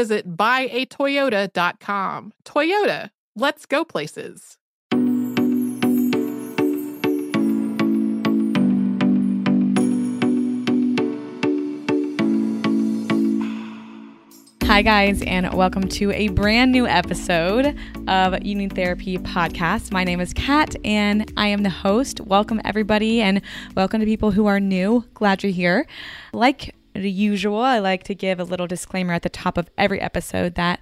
visit buyatoyota.com. Toyota, let's go places. Hi, guys, and welcome to a brand new episode of Need Therapy podcast. My name is Kat, and I am the host. Welcome, everybody, and welcome to people who are new. Glad you're here. Like usual, I like to give a little disclaimer at the top of every episode that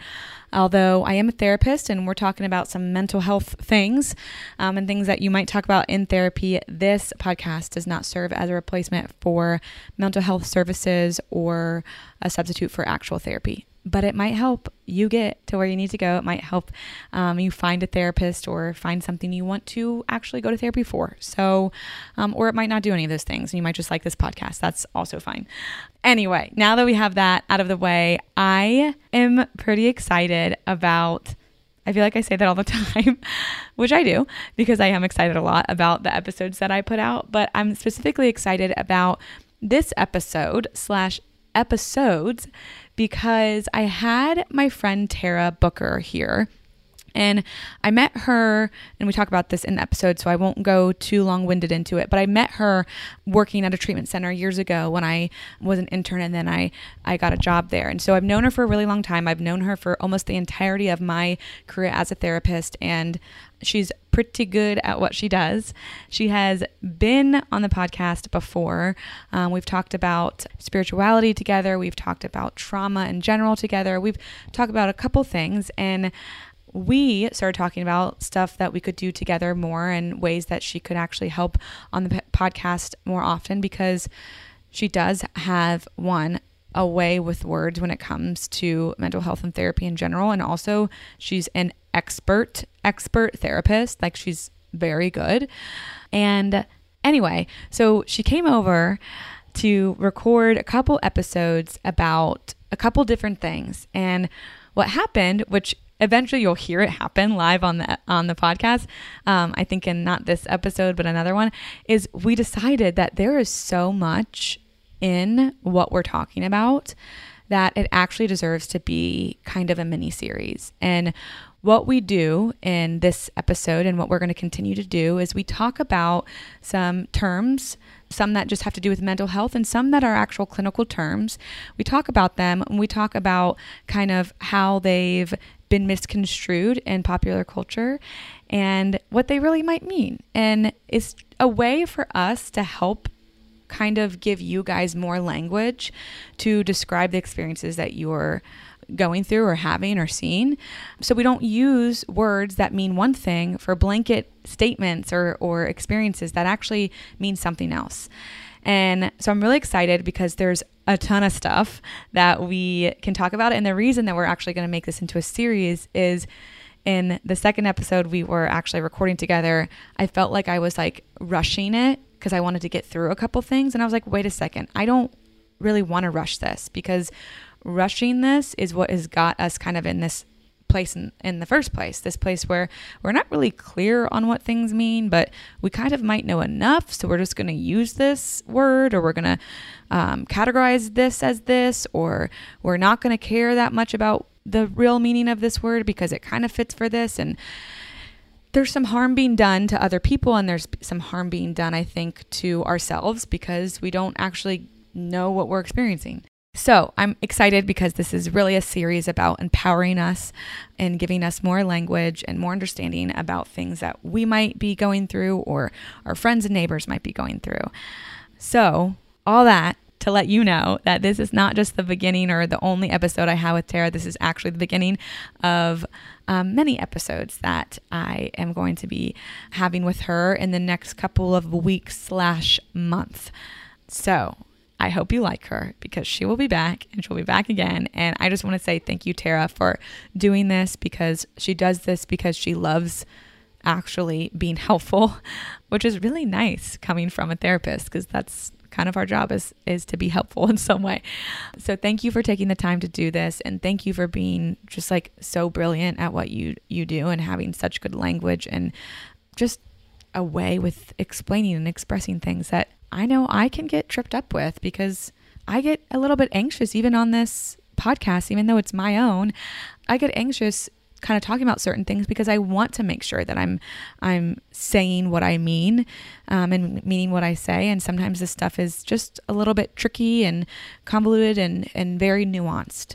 although I am a therapist and we're talking about some mental health things um, and things that you might talk about in therapy, this podcast does not serve as a replacement for mental health services or a substitute for actual therapy but it might help you get to where you need to go. It might help um, you find a therapist or find something you want to actually go to therapy for. So, um, or it might not do any of those things. And you might just like this podcast. That's also fine. Anyway, now that we have that out of the way, I am pretty excited about. I feel like I say that all the time, which I do because I am excited a lot about the episodes that I put out. But I'm specifically excited about this episode slash episodes because I had my friend Tara Booker here. And I met her, and we talk about this in the episode, so I won't go too long winded into it. But I met her working at a treatment center years ago when I was an intern, and then I, I got a job there. And so I've known her for a really long time. I've known her for almost the entirety of my career as a therapist, and She's pretty good at what she does. She has been on the podcast before. Um, we've talked about spirituality together. We've talked about trauma in general together. We've talked about a couple things. And we started talking about stuff that we could do together more and ways that she could actually help on the podcast more often because she does have one a way with words when it comes to mental health and therapy in general. And also she's an expert expert therapist. Like she's very good. And anyway so she came over to record a couple episodes about a couple different things. And what happened which eventually you'll hear it happen live on the on the podcast um, i think in not this episode but another one is we decided that there is so much in what we're talking about that it actually deserves to be kind of a mini series and what we do in this episode and what we're going to continue to do is we talk about some terms, some that just have to do with mental health and some that are actual clinical terms. We talk about them and we talk about kind of how they've been misconstrued in popular culture and what they really might mean. And it's a way for us to help kind of give you guys more language to describe the experiences that you're going through or having or seeing. So we don't use words that mean one thing for blanket statements or, or experiences that actually mean something else. And so I'm really excited because there's a ton of stuff that we can talk about. And the reason that we're actually going to make this into a series is in the second episode we were actually recording together, I felt like I was like rushing it because I wanted to get through a couple things. And I was like, wait a second, I don't really want to rush this because rushing this is what has got us kind of in this place in, in the first place. This place where we're not really clear on what things mean, but we kind of might know enough. So we're just going to use this word or we're going to um, categorize this as this, or we're not going to care that much about the real meaning of this word because it kind of fits for this. And there's some harm being done to other people, and there's some harm being done, I think, to ourselves because we don't actually know what we're experiencing. So I'm excited because this is really a series about empowering us and giving us more language and more understanding about things that we might be going through or our friends and neighbors might be going through. So, all that to let you know that this is not just the beginning or the only episode I have with Tara. This is actually the beginning of um, many episodes that I am going to be having with her in the next couple of weeks slash month. So I hope you like her because she will be back and she'll be back again. And I just want to say thank you, Tara, for doing this because she does this because she loves actually being helpful, which is really nice coming from a therapist because that's kind of our job is is to be helpful in some way. So thank you for taking the time to do this and thank you for being just like so brilliant at what you you do and having such good language and just a way with explaining and expressing things that I know I can get tripped up with because I get a little bit anxious even on this podcast, even though it's my own. I get anxious kind of talking about certain things because I want to make sure that I'm I'm saying what I mean um, and meaning what I say. And sometimes this stuff is just a little bit tricky and convoluted and and very nuanced.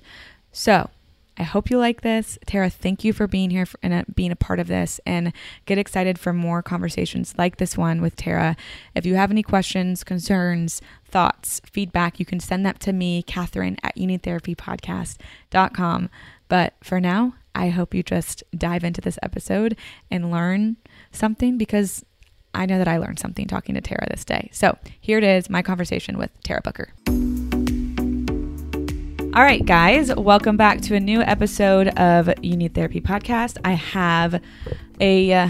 So I hope you like this. Tara, thank you for being here for, and uh, being a part of this and get excited for more conversations like this one with Tara. If you have any questions, concerns, thoughts, feedback, you can send that to me, Catherine at youneedtherapypodcast.com. But for now, I hope you just dive into this episode and learn something because I know that I learned something talking to Tara this day. So here it is my conversation with Tara Booker. All right, guys, welcome back to a new episode of You Need Therapy podcast. I have a, uh,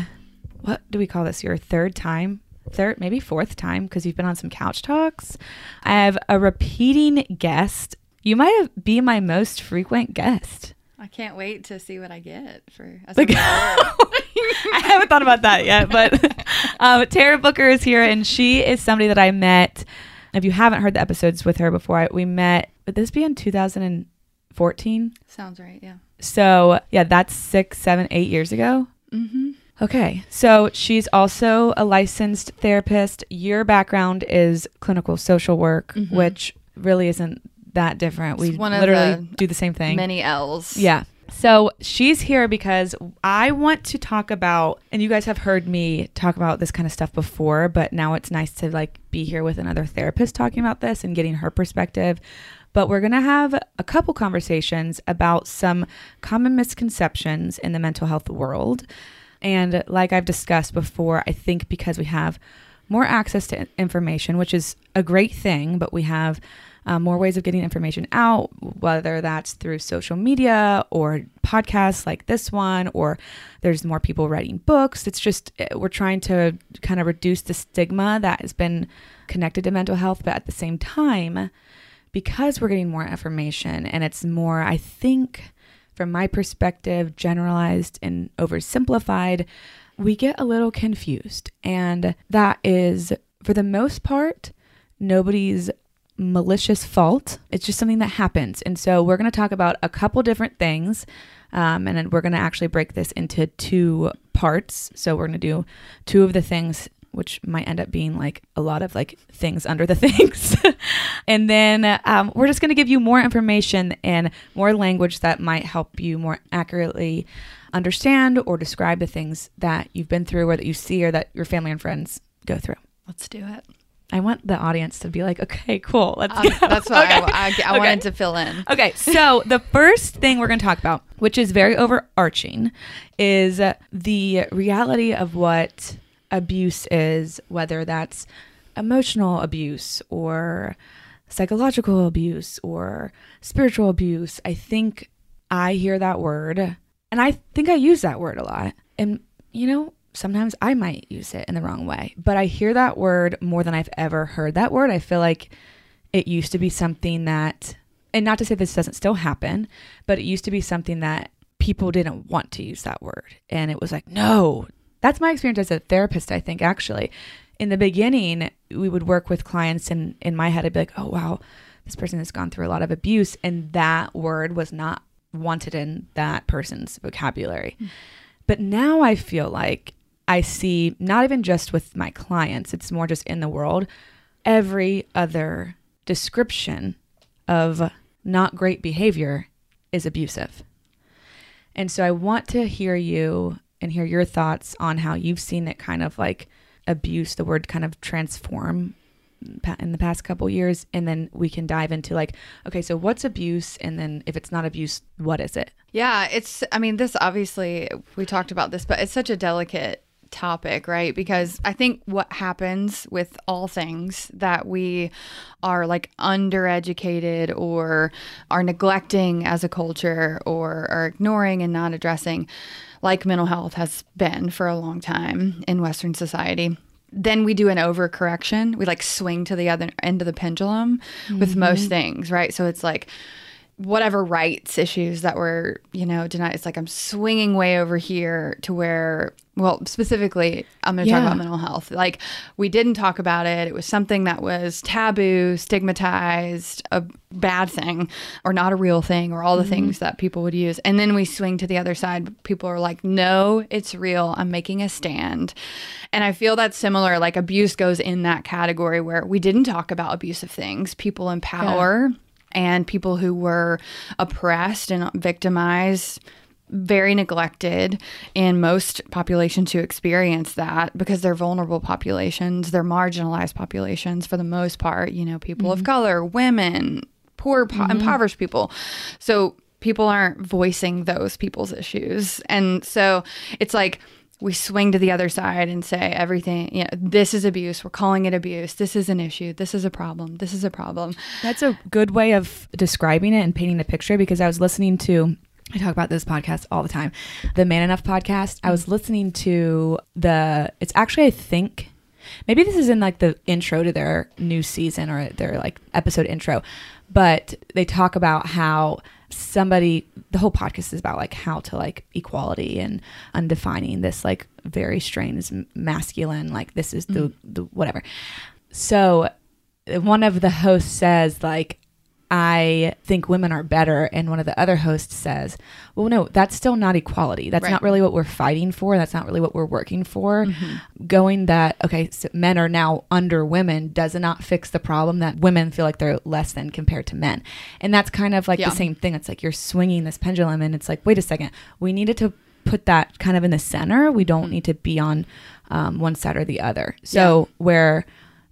what do we call this? Your third time? Third, maybe fourth time because you've been on some couch talks. I have a repeating guest. You might be my most frequent guest. I can't wait to see what I get for a Like- I haven't thought about that yet, but um, Tara Booker is here, and she is somebody that I met. If you haven't heard the episodes with her before, I, we met. Would this be in 2014? Sounds right. Yeah. So yeah, that's six, seven, eight years ago. Mm-hmm. Okay, so she's also a licensed therapist. Your background is clinical social work, Mhm. which really isn't that different. We literally do the same thing. Many L's. Yeah. So she's here because I want to talk about, and you guys have heard me talk about this kind of stuff before, but now it's nice to like be here with another therapist talking about this and getting her perspective. But we're going to have a couple conversations about some common misconceptions in the mental health world. And like I've discussed before, I think because we have more access to information, which is a great thing, but we have uh, more ways of getting information out, whether that's through social media or podcasts like this one, or there's more people writing books. It's just, eh, we're trying to kind of reduce the stigma that has been connected to mental health, but at the same time, because we're getting more information and it's more, I think, from my perspective, generalized and oversimplified, we get a little confused. And that is, for the most part, nobody's malicious fault. It's just something that happens. And so we're going to talk about a couple different things. Um, and then we're going to actually break this into two parts. So we're going to do two of the things, which might end up being like a lot of like things under the things. and then um, we're just going to give you more information and more language that might help you more accurately understand or describe the things that you've been through or that you see or that your family and friends go through. Let's do it. I want the audience to be like, okay, cool, let's Uh, go. that's what I, I, I Okay. wanted to fill in. Okay, so the first thing we're going to talk about, which is very overarching, is the reality of what abuse is, whether that's emotional abuse or psychological abuse or spiritual abuse. I think I hear that word and I think I use that word a lot. And, you know, sometimes I might use it in the wrong way, but I hear that word more than I've ever heard that word. I feel like it used to be something that, and not to say this doesn't still happen, but it used to be something that people didn't want to use that word. And it was like, no. That's my experience as a therapist, I think, actually. In the beginning, we would work with clients, and in my head, I'd be like, oh, wow, this person has gone through a lot of abuse. And that word was not wanted in that person's vocabulary. But now I feel like I see, not even just with my clients, it's more just in the world, every other description of not great behavior is abusive. And so I want to hear you and hear your thoughts on how you've seen it kind of like abuse, the word kind of transform in the past couple years. And then we can dive into like, okay, so what's abuse? And then if it's not abuse, what is it? Yeah, it's, I mean, this obviously, we talked about this, but it's such a delicate topic, right? Because I think what happens with all things that we are like undereducated or are neglecting as a culture or are ignoring and not addressing, like mental health has been for a long time in Western society then we do an overcorrection. We like swing to the other end of the pendulum with most mm-hmm. things, right? So it's like whatever rights issues that were, you know, denied. It's like I'm swinging way over here to where, well, specifically, I'm going to talk about mental health. Like we didn't talk about it. It was something that was taboo, stigmatized, a bad thing, or not a real thing, or all the mm-hmm. things that people would use. And then we swing to the other side. People are like, no, it's real. I'm making a stand. And I feel that's similar. Like abuse goes in that category where we didn't talk about abusive things. People in power and people who were oppressed and victimized very neglected in most populations who experience that because they're vulnerable populations they're marginalized populations for the most part you know people of mm-hmm. color women poor po- mm-hmm. impoverished people. So people aren't voicing those people's issues. And so it's like we swing to the other side and say everything you know this is abuse. We're calling it abuse. This is an issue. This is a problem. This is a problem. That's a good way of describing it and painting the picture because I was listening to I talk about this podcast all the time. The Man Enough podcast. I was mm-hmm. listening to the it's actually I think maybe this is in like the intro to their new season or their like episode intro, but they talk about how somebody the whole podcast is about like how to like equality and undefining this like very strange masculine like this is the mm. the whatever. So one of the hosts says like I think women are better and one of the other hosts says, "Well, no, that's still not equality. That's Right. not really what we're fighting for. That's not really what we're working for." Going that okay, so men are now under women does not fix the problem that women feel like they're less than compared to men. And that's kind of like Yeah. the same thing. It's like you're swinging this pendulum and it's like, "Wait a second. We needed to put that kind of in the center. We don't need to be on um, one side or the other." So, where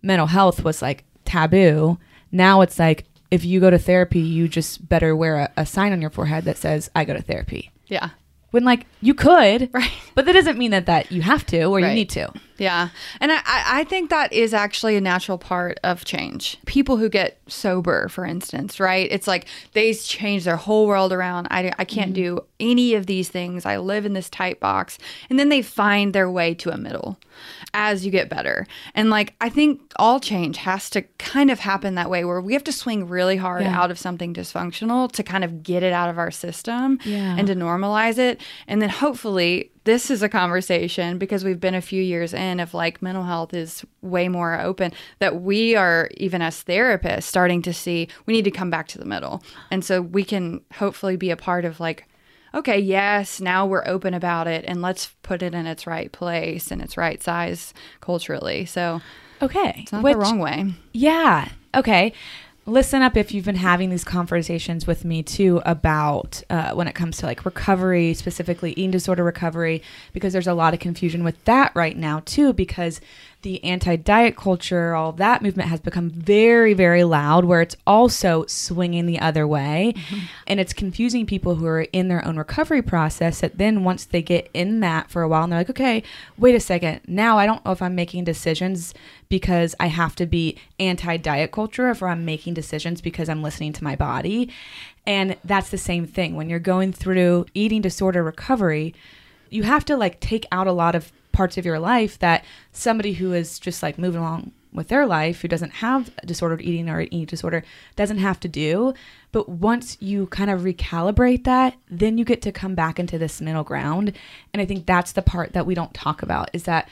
mental health was like taboo, now it's like if you go to therapy, you just better wear a, a sign on your forehead that says "I go to therapy." yeah When like you could, Right. But that doesn't mean that that you have to or you need to. Yeah. And I, I think that is actually a natural part of change. People who get sober, for instance, right? It's like they change their whole world around. I, I can't mm-hmm. do any of these things. I live in this tight box. And then they find their way to a middle as you get better. And like, I think all change has to kind of happen that way where we have to swing really hard Yeah. out of something dysfunctional to kind of get it out of our system Yeah. and to normalize it. And then hopefully this is a conversation because we've been a few years in of like mental health is way more open that we are even as therapists starting to see we need to come back to the middle. And so we can hopefully be a part of like okay, yes, now we're open about it and let's put it in its right place and its right size culturally. So Okay. it's not Which- the wrong way. Yeah. Okay. Listen up if you've been having these conversations with me too about uh, when it comes to like recovery, specifically eating disorder recovery, because there's a lot of confusion with that right now too, because the anti diet culture, all that movement has become very, very loud, where it's also swinging the other way. Mm-hmm. And it's confusing people who are in their own recovery process that then once they get in that for a while and they're like, okay, wait a second, now I don't know if I'm making decisions because I have to be anti diet culture, or if I'm making decisions because I'm listening to my body. And that's the same thing. When you're going through eating disorder recovery, you have to like take out a lot of parts of your life that somebody who is just like moving along with their life who doesn't have a disordered eating or eating disorder doesn't have to do. But once you kind of recalibrate that, then you get to come back into this middle ground. And I think that's the part that we don't talk about is that,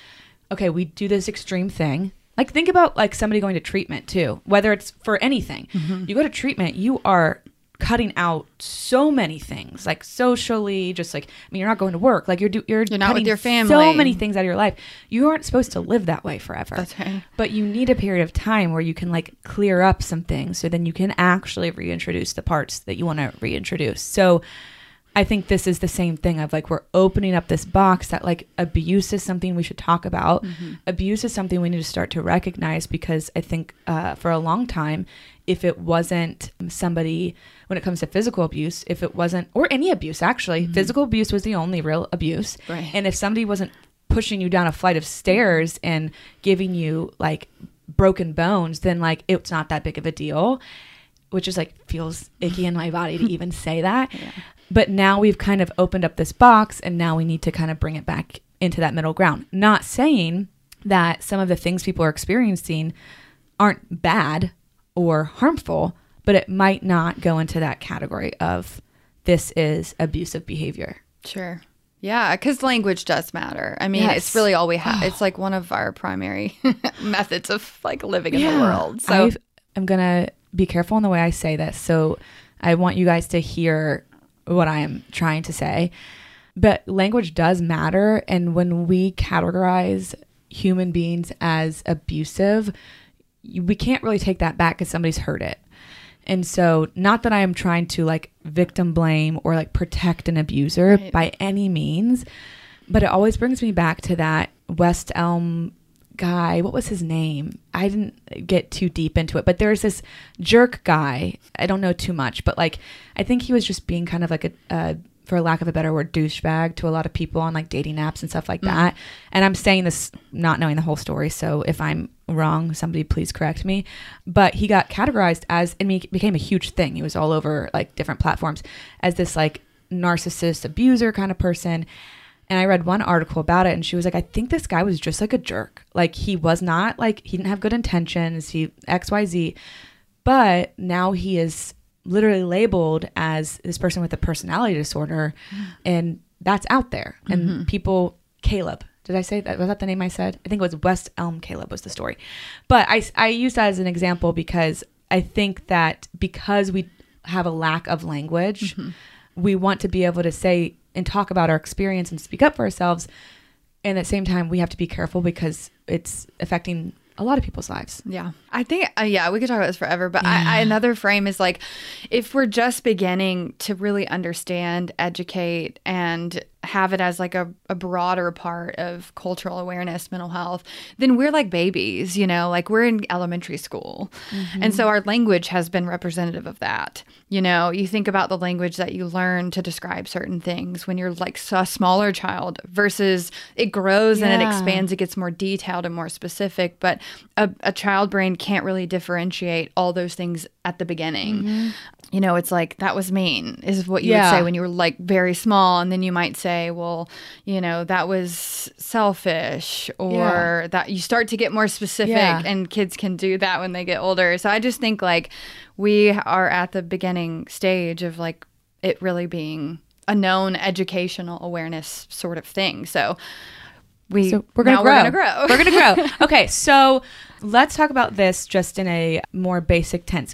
okay, we do this extreme thing. Like think about like somebody going to treatment too, whether it's for anything. Mm-hmm. You go to treatment, you are cutting out so many things like socially just like i mean you're not going to work. Like you're do, you're, You're not with your family, so many things out of your life. You aren't supposed to live that way forever. That's right. but you need a period of time where you can like clear up some things so then you can actually reintroduce the parts that you want to reintroduce. So i think this is the same thing of like we're opening up this box that like abuse is something we should talk about. Abuse is something we need to start to recognize because i think uh, for a long time if it wasn't somebody when it comes to physical abuse if it wasn't or any abuse actually mm-hmm. physical abuse was the only real abuse Right. and if somebody wasn't pushing you down a flight of stairs and giving you like broken bones, then like it's not that big of a deal, which is like feels icky in my body to even say that. But now we've kind of opened up this box and now we need to kind of bring it back into that middle ground. Not saying that some of the things people are experiencing aren't bad or harmful, but it might not go into that category of this is abusive behavior. Sure. Yeah, because language does matter. I mean, Yes. it's really all we have. It's ah. like one of our primary methods of like living in the world. So I've- I'm gonna be careful in the way I say this. So I want you guys to hear what I am trying to say. But language does matter, and when we categorize human beings as abusive, we can't really take that back because somebody's heard it. And so, not that I am trying to like victim blame or like protect an abuser Right. by any means, but it always brings me back to that West Elm guy. What was his name? I didn't get too deep into it, but there's this jerk guy. I don't know too much, but like I think he was just being kind of like a, uh, for lack of a better word, douchebag to a lot of people on like dating apps and stuff like mm-hmm. that. And I'm saying this not knowing the whole story, so if I'm wrong, somebody please correct me. But he got categorized as, and he became a huge thing. He was all over like different platforms as this like narcissist abuser kind of person. And I read one article about it, and she was like, I think this guy was just like a jerk. Like, he was not like, he didn't have good intentions, he XYZ. But now he is literally labeled as this person with a personality disorder. Mm-hmm. And that's out there. And mm-hmm. people, Caleb, did I say that? Was that the name I said? I think it was West Elm Caleb was the story. But I, I use that as an example because I think that because we have a lack of language, mm-hmm. we want to be able to say and talk about our experience and speak up for ourselves. And at the same time, we have to be careful because it's affecting a lot of people's lives. Yeah. I think, uh, yeah, we could talk about this forever, but I, I, another frame is like if we're just beginning to really understand, educate, and have it as like a, a broader part of cultural awareness, mental health, then we're like babies, you know, like we're in elementary school. Mm-hmm. And so our language has been representative of that. You know, you think about the language that you learn to describe certain things when you're like a smaller child versus it grows and it expands, it gets more detailed and more specific. But a, a child brain can't really differentiate all those things at the beginning. Mm-hmm. You know, it's like that was mean, is what you Yeah. would say when you were like very small. And then you might say, well, you know, that was selfish, or Yeah. that you start to get more specific, Yeah. and kids can do that when they get older. So I just think like we are at the beginning stage of like it really being a known educational awareness sort of thing. So we So we're gonna grow. We're gonna grow. We're gonna grow. Okay, so let's talk about this just in a more basic tense.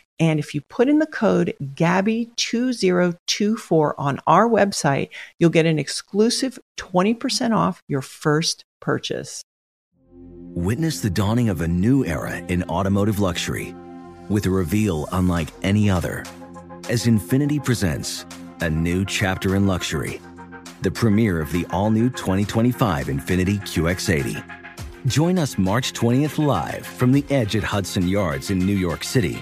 And if you put in the code GABBY2024 on our website, you'll get an exclusive 20% off your first purchase. Witness the dawning of a new era in automotive luxury with a reveal unlike any other as Infiniti presents a new chapter in luxury, the premiere of the all new 2025 Infiniti QX80. Join us March 20th live from the edge at Hudson Yards in New York City,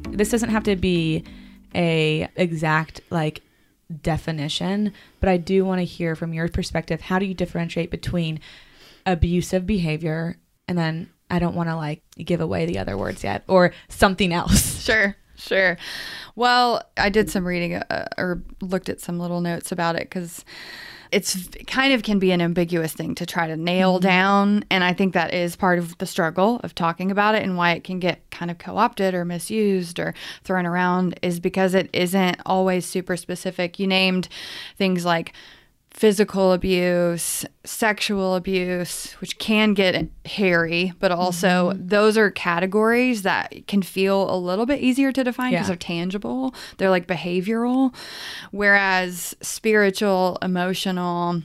this doesn't have to be a exact like definition, but I do want to hear from your perspective how do you differentiate between abusive behavior and then I don't want to like give away the other words yet or something else. Sure, sure. Well, I did some reading uh, or looked at some little notes about it because it's it kind of can be an ambiguous thing to try to nail Mm-hmm. down. And I think that is part of the struggle of talking about it and why it can get kind of co opted or misused or thrown around is because it isn't always super specific. You named things like physical abuse, sexual abuse, which can get hairy, but also Mm-hmm. those are categories that can feel a little bit easier to define because Yeah. they're tangible. They're like behavioral. Whereas spiritual, emotional,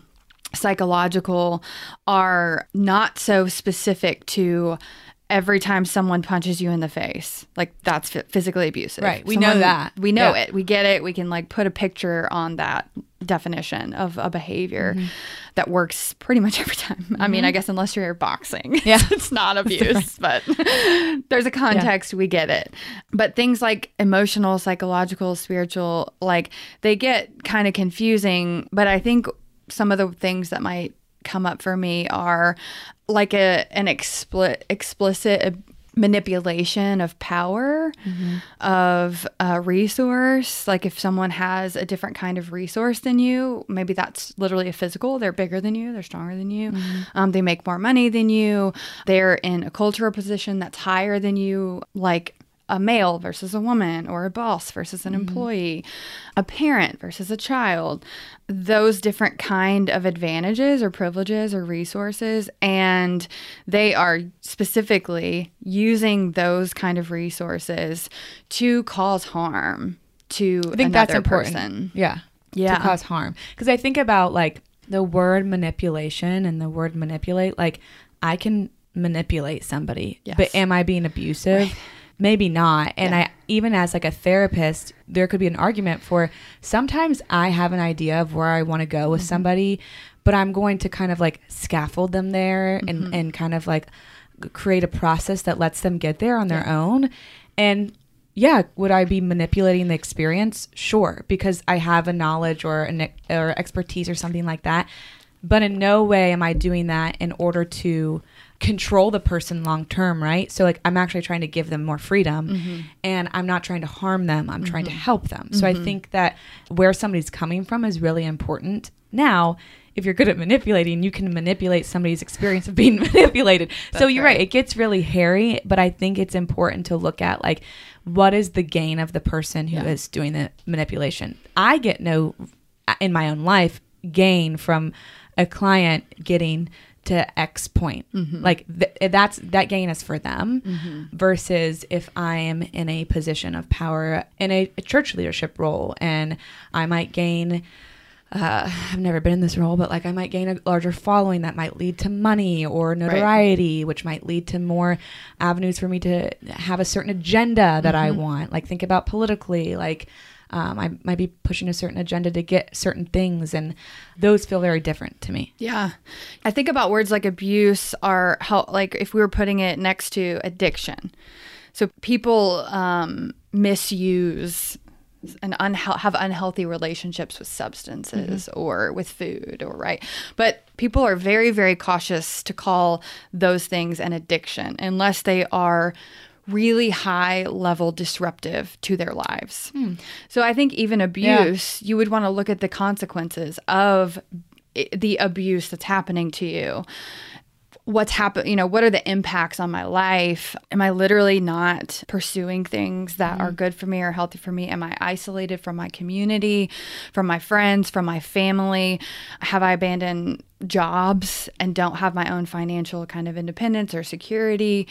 psychological are not so specific to every time someone punches you in the face like that's phy- physically abusive Right, we know that. we know Yeah. it we get it we can like put a picture on that definition of a behavior Mm-hmm. that works pretty much every time. I mean i guess unless you're boxing Yeah. it's not abuse but there's a context we get it. But things like emotional psychological spiritual like they get kind of confusing but i think some of the things that might come up for me are like a an expli- explicit manipulation of power of a resource. Like if someone has a different kind of resource than you maybe that's literally a physical they're bigger than you they're stronger than you. Um, they make more money than you. They're in a cultural position that's higher than you. Like a male versus a woman or a boss versus an mm-hmm. employee a parent versus a child those different kind of advantages or privileges or resources and they are specifically using those kind of resources to cause harm to I think that's another important. person Yeah. Yeah. To cause harm. Because I think about like the word manipulation and the word manipulate. Like I can manipulate somebody, Yes. but am I being abusive? Maybe not. And I even as like a therapist, there could be an argument for sometimes I have an idea of where I want to go with Mm-hmm. somebody, but I'm going to kind of like scaffold them there Mm-hmm. and and kind of like create a process that lets them get there on their own. And yeah, would I be manipulating the experience? Sure, because I have a knowledge or an or expertise or something like that. But in no way am I doing that in order to control the person long term, right? So like I'm actually trying to give them more freedom Mm-hmm. and I'm not trying to harm them. I'm trying to help them. So I think that where somebody's coming from is really important. Now, if you're good at manipulating, you can manipulate somebody's experience of being manipulated. so you're right. right. It gets really hairy, but I think it's important to look at like what is the gain of the person who is doing the manipulation. I get no in my own life gain from a client getting to X point. Mm-hmm. Like th- that's that gain is for them mm-hmm. versus if I am in a position of power in a, a church leadership role and I might gain uh, I've never been in this role, but like I might gain a larger following that might lead to money or notoriety, which might lead to more avenues for me to have a certain agenda that I mm-hmm. want. Like think about politically, like um, I might be pushing a certain agenda to get certain things, and those feel very different to me. Yeah. I think about words like abuse are how, like, if we were putting it next to addiction. So people um, misuse and unhe- have unhealthy relationships with substances or with food or right but people are very very cautious to call those things an addiction unless they are really high level disruptive to their lives. Hmm. So i think even abuse you would want to look at the consequences of eh, the abuse that's happening to you what's happened you know what are the impacts on my life? Am i literally not pursuing things that are mm-hmm. good for me or healthy for me? Am i isolated from my community from my friends from my family? Have i abandoned jobs and don't have my own financial kind of independence or security?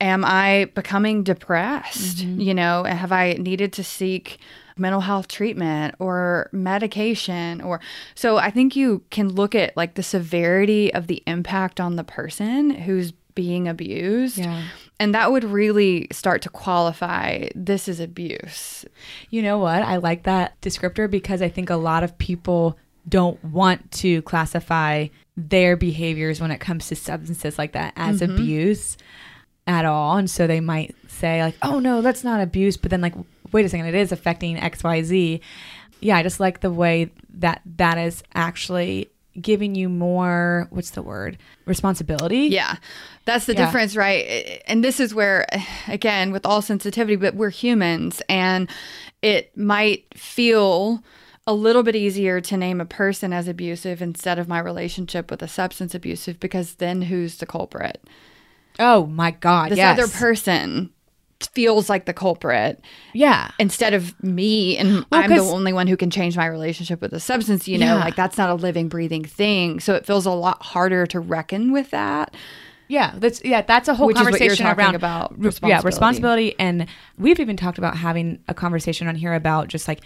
Am i becoming depressed mm-hmm. you know? Have i needed to seek mental health treatment or medication or so i think you can look at like the severity of the impact on the person who's being abused Yeah. and that would really start to qualify this is abuse You know what? I like that descriptor because I think a lot of people don't want to classify their behaviors when it comes to substances like that as mm-hmm. abuse at all. And so they might say, like, oh, no, that's not abuse. But then, like, wait a second, it is affecting XYZ. Yeah, I just like the way that that is actually giving you more, what's the word? Responsibility. Yeah. That's the Yeah. difference, right? And this is where, again, with all sensitivity, but we're humans and it might feel a little bit easier to name a person as abusive instead of my relationship with a substance abusive because then who's the culprit? Oh, my God. This yes. other person feels like the culprit Yeah. instead of me and Well, I'm the only one who can change my relationship with a substance, you know, Yeah. like that's not a living, breathing thing. So it feels a lot harder to reckon with that. Yeah, that's yeah, that's a whole Which is what you're conversation around about, re- Yeah, responsibility. responsibility, and we've even talked about having a conversation on here about just like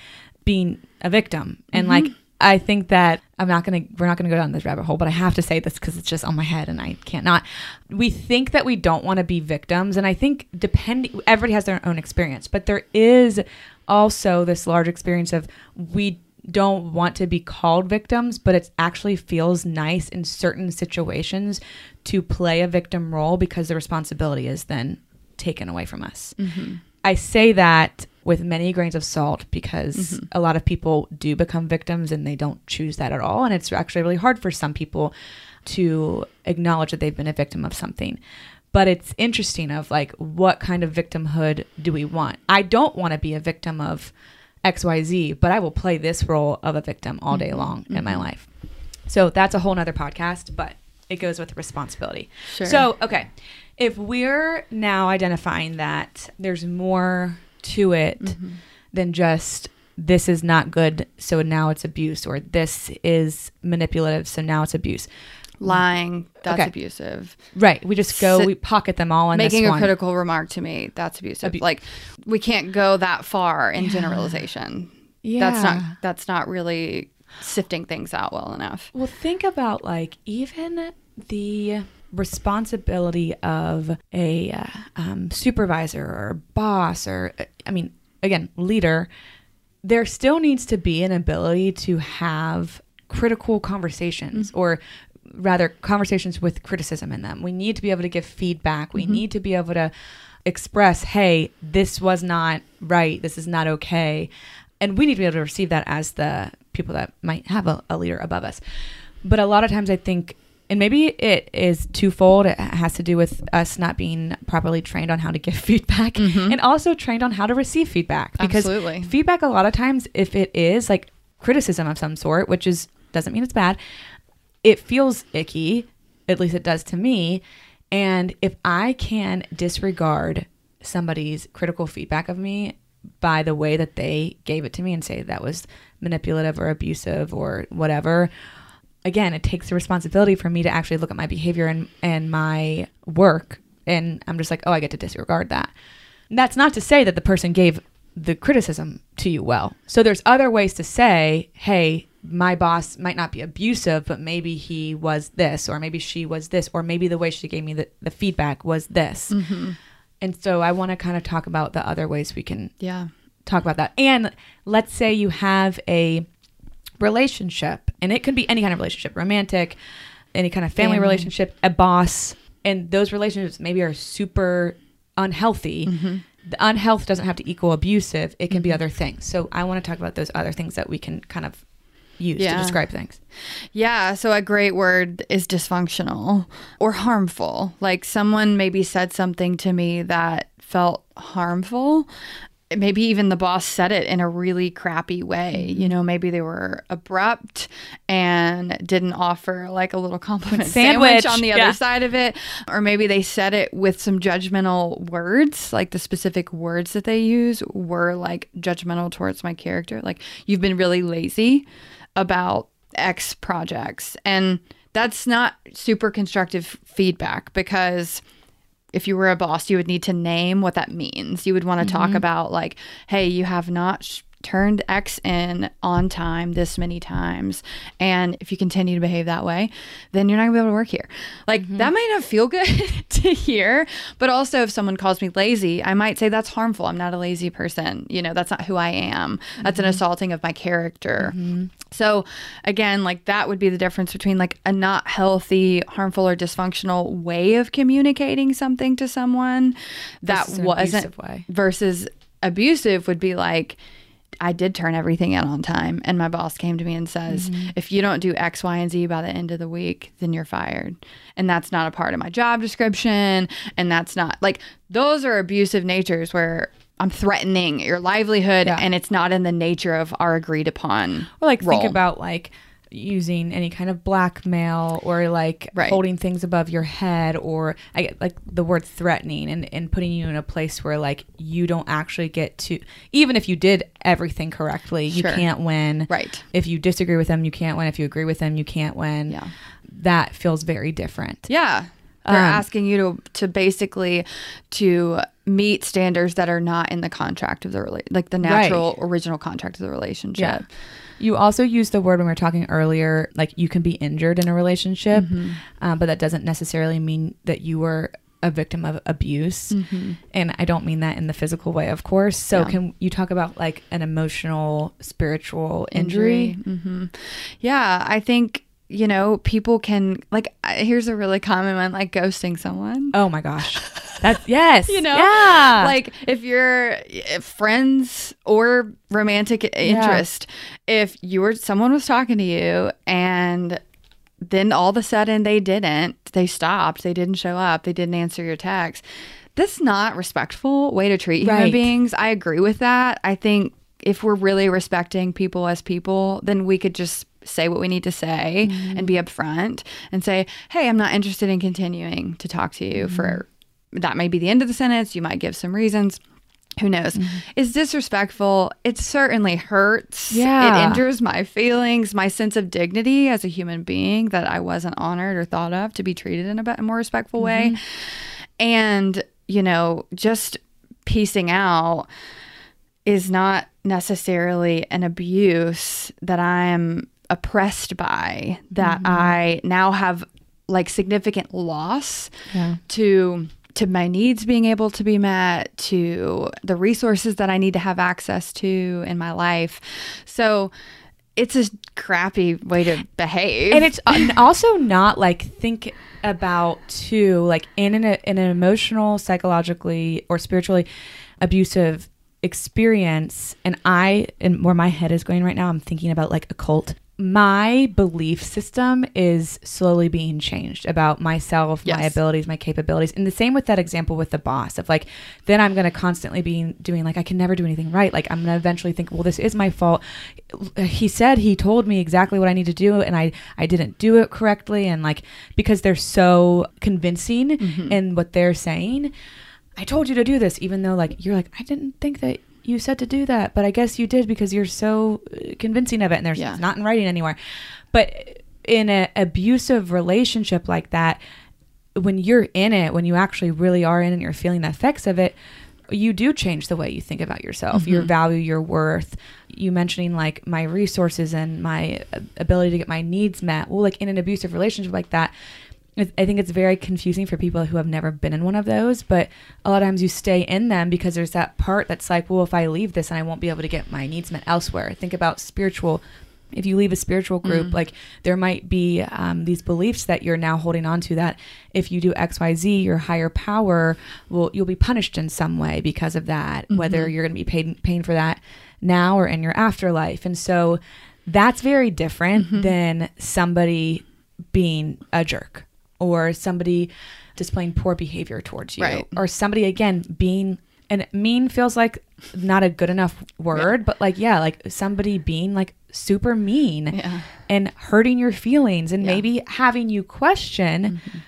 being a victim, and Mm-hmm. like I think that I'm not gonna we're not gonna go down this rabbit hole, but I have to say this because it's just on my head and I can't not. We think that we don't want to be victims, and I think depending everybody has their own experience, but there is also this large experience of we don't want to be called victims, but it actually feels nice in certain situations to play a victim role because the responsibility is then taken away from us. Mm-hmm. I say that with many grains of salt because mm-hmm. a lot of people do become victims and they don't choose that at all. And it's actually really hard for some people to acknowledge that they've been a victim of something. But it's interesting of like what kind of victimhood do we want? I don't want to be a victim of XYZ, but I will play this role of a victim all day mm-hmm. long in my mm-hmm. life. So that's a whole nother podcast, but it goes with responsibility. Sure. So, okay. If we're now identifying that there's more to it mm-hmm. than just this is not good, so now it's abuse, or this is manipulative, so now it's abuse. Lying, that's Okay. abusive. Right. We just go, we pocket them all in Making a one. critical remark to me, that's abusive. Abu- like we can't go that far in generalization. Yeah, That's not that's not really sifting things out well enough. Well, think about like even the responsibility of a uh, um, supervisor or boss or, I mean, again, leader. There still needs to be an ability to have critical conversations or rather conversations with criticism in them. We need to be able to give feedback. We need to be able to express, hey, this was not right. This is not okay. And we need to be able to receive that as the people that might have a, a leader above us. But a lot of times I think and maybe it is twofold. It has to do with us not being properly trained on how to give feedback mm-hmm. and also trained on how to receive feedback. Because Absolutely. feedback, a lot of times, if it is like criticism of some sort, which is doesn't mean it's bad, it feels icky. At least it does to me. And if I can disregard somebody's critical feedback of me by the way that they gave it to me and say that was manipulative or abusive or whatever, again, it takes the responsibility for me to actually look at my behavior and, and my work. And I'm just like, oh, I get to disregard that. That's not to say that the person gave the criticism to you well. So there's other ways to say, hey, my boss might not be abusive, but maybe he was this, or maybe she was this, or maybe the way she gave me the, the feedback was this. Mm-hmm. And so I want to kind of talk about the other ways we can Yeah. talk about that. And let's say you have a relationship, and it can be any kind of relationship, romantic, any kind of family, Family. relationship, a boss, and those relationships maybe are super unhealthy. Mm-hmm. The unhealth doesn't have to equal abusive. It can be mm-hmm. other things. So I want to talk about those other things that we can kind of use to describe things. Yeah, so a great word is dysfunctional or harmful. Like someone maybe said something to me that felt harmful. Maybe even the boss said it in a really crappy way. You mm-hmm. know, maybe they were abrupt and didn't offer like a little compliment Sandwich, sandwich, on the other yeah. side of it. Or maybe they said it with some judgmental words, like the specific words that they use were like judgmental towards my character. Like, you've been really lazy about X projects. And that's not super constructive feedback because if you were a boss, you would need to name what that means. You would want to talk mm-hmm. about, like, hey, you have not sh- turned X in on time this many times. And if you continue to behave that way, then you're not gonna be able to work here. Like, that might not feel good to hear. But also, if someone calls me lazy, I might say that's harmful. I'm not a lazy person. You know, that's not who I am. That's an assaulting of my character. So again, like that would be the difference between like a not healthy, harmful, or dysfunctional way of communicating something to someone that wasn't way. versus abusive would be like I did turn everything in on time and my boss came to me and says mm-hmm. if you don't do X, Y, and Z by the end of the week, then you're fired. And that's not a part of my job description and that's not like those are abusive natures where I'm threatening your livelihood Yeah. and it's not in the nature of our agreed upon. Like role. think about like using any kind of blackmail or like Right. holding things above your head or I get like the word threatening and, and putting you in a place where like you don't actually get to even if you did everything correctly, you can't win. Right. If you disagree with them, you can't win. If you agree with them, you can't win. Yeah. That feels very different. Yeah. They're Um, asking you to to basically to meet standards that are not in the contract of the rela- like the natural original contract of the relationship. Yeah. You also used the word when we were talking earlier, like you can be injured in a relationship, Mm-hmm. um, but that doesn't necessarily mean that you were a victim of abuse. And I don't mean that in the physical way, of course. So, Mm-hmm. Yeah. can you talk about like an emotional, spiritual injury? hmm Yeah, I think you know people can like. Here's a really common one, like ghosting someone. Oh my gosh. That's yes. you know Yeah. like if you're if friends or romantic interest if you were someone was talking to you and then all of a sudden they didn't they stopped they didn't show up they didn't answer your text that's not respectful way to treat human Right. beings i agree with that i think if we're really respecting people as people then we could just say what we need to say and be upfront and say hey i'm not interested in continuing to talk to you for that may be the end of the sentence. You might give some reasons. Who knows? Mm-hmm. It's disrespectful. It certainly hurts. Yeah. It injures my feelings, my sense of dignity as a human being that I wasn't honored or thought of to be treated in a more respectful way. Mm-hmm. And, you know, just piecing out is not necessarily an abuse that I am oppressed by, that I now have like significant loss Yeah. to to my needs being able to be met, to the resources that I need to have access to in my life. So it's a crappy way to behave. and it's uh, also not like think about too like in an, in an emotional psychologically or spiritually abusive experience and i and where my head is going right now i'm thinking about like a cult my belief system is slowly being changed about myself, my abilities, my capabilities. And the same with that example with the boss of like, then I'm going to constantly be doing like, I can never do anything right. Like, I'm going to eventually think, well, this is my fault. He said he told me exactly what I need to do, and I, I didn't do it correctly. And like, because they're so convincing mm-hmm. in what they're saying, I told you to do this, even though like, you're like, I didn't think that you said to do that, but I guess you did because you're so uh, convincing of it, and there's Yeah. it's not in writing anywhere. But in an abusive relationship like that, when you're in it, when you actually really are in it and you're feeling the effects of it, you do change the way you think about yourself, your value, your worth. You mentioning like my resources and my ability to get my needs met. Well, like in an abusive relationship like that, I think it's very confusing for people who have never been in one of those. But a lot of times you stay in them because there's that part that's like, well, if I leave this, and I won't be able to get my needs met elsewhere. Think about spiritual. If you leave a spiritual group mm. like there might be um, these beliefs that you're now holding on to that if you do xyz your higher power will you'll be punished in some way because of that whether mm-hmm. you're going to be paid paying for that now or in your afterlife. And so that's very different mm-hmm. than somebody being a jerk or somebody displaying poor behavior towards you Right. or somebody again being and mean feels like not a good enough word but like yeah like somebody being like super mean Yeah. and hurting your feelings and Yeah. maybe having you question mm-hmm.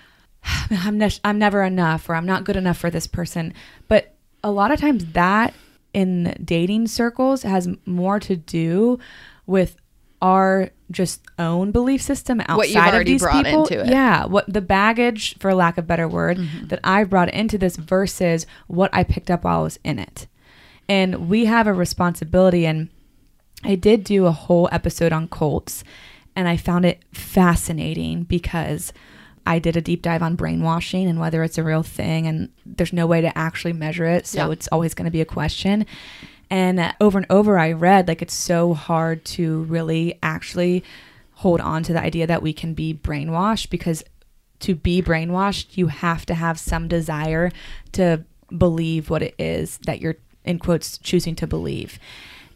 I'm ne- I'm never enough or I'm not good enough for this person but a lot of times that in dating circles has more to do with our just own belief system outside of these brought people. into it. Yeah, what the baggage, for lack of a better word, Mm-hmm. that I brought into this versus what I picked up while I was in it. And we have a responsibility. And I did do a whole episode on cults, and I found it fascinating because I did a deep dive on brainwashing and whether it's a real thing, and there's no way to actually measure it. So Yeah. it's always going to be a question. And over and over, I read like it's so hard to really actually hold on to the idea that we can be brainwashed because to be brainwashed, you have to have some desire to believe what it is that you're, in quotes, choosing to believe.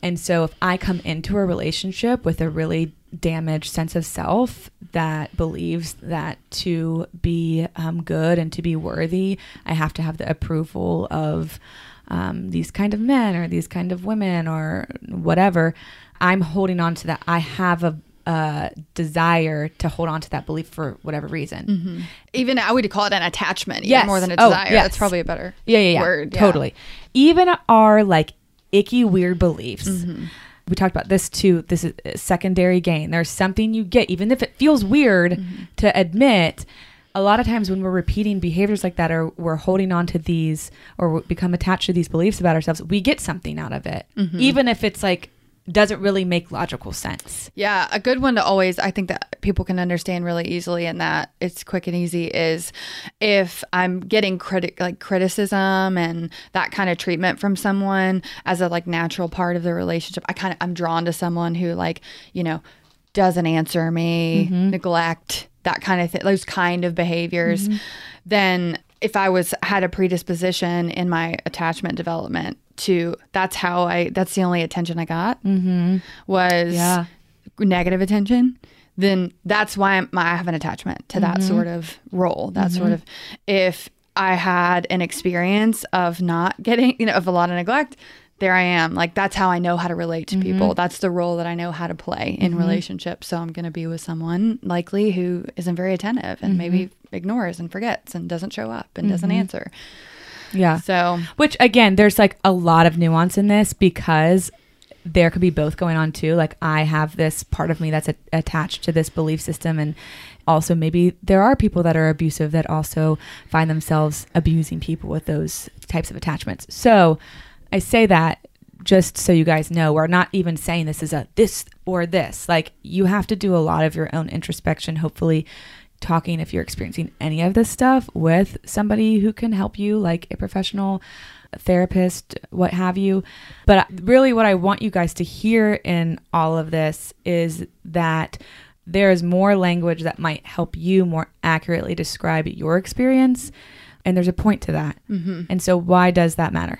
And so if I come into a relationship with a really damaged sense of self that believes that to be um, good and to be worthy, I have to have the approval of um, these kind of men or these kind of women or whatever, I'm holding on to that. I have a, a desire to hold on to that belief for whatever reason. Even I would call it an attachment, Yes. more than a desire. Oh, desire. yes. That's probably a better Yeah, yeah, yeah. word. yeah. Totally. Even our like icky, weird beliefs. Mm-hmm. We talked about this too. This is uh, secondary gain. There's something you get, even if it feels weird Mm-hmm. to admit. A lot of times when we're repeating behaviors like that, or we're holding on to these, or become attached to these beliefs about ourselves, we get something out of it, Mm-hmm. even if it's like doesn't really make logical sense. Yeah, a good one to always I think that people can understand really easily and that it's quick and easy is if I'm getting critic like criticism and that kind of treatment from someone as a like natural part of the relationship. I kind of I'm drawn to someone who like, you know, doesn't answer me, neglect, that kind of thing, those kind of behaviors, mm-hmm. then if I was had a predisposition in my attachment development to that's how I that's the only attention I got mm-hmm. was Yeah. negative attention, then that's why I'm, I have an attachment to that mm-hmm. sort of role. That sort of, if I had an experience of not getting, you know, of a lot of neglect, there I am. Like that's how I know how to relate to people. Mm-hmm. That's the role that I know how to play in mm-hmm. relationships. So I'm going to be with someone likely who isn't very attentive and maybe mm-hmm. ignores and forgets and doesn't show up and doesn't answer. Yeah. So Which again, there's like a lot of nuance in this because there could be both going on too. Like I have this part of me that's a- attached to this belief system and also maybe there are people that are abusive that also find themselves abusing people with those types of attachments. So I say that just so you guys know, we're not even saying this is a this or this. Like you have to do a lot of your own introspection, hopefully talking if you're experiencing any of this stuff with somebody who can help you, like a professional therapist, what have you. But really, what I want you guys to hear in all of this is that there is more language that might help you more accurately describe your experience. And there's a point to that. Mm-hmm. And so, why does that matter?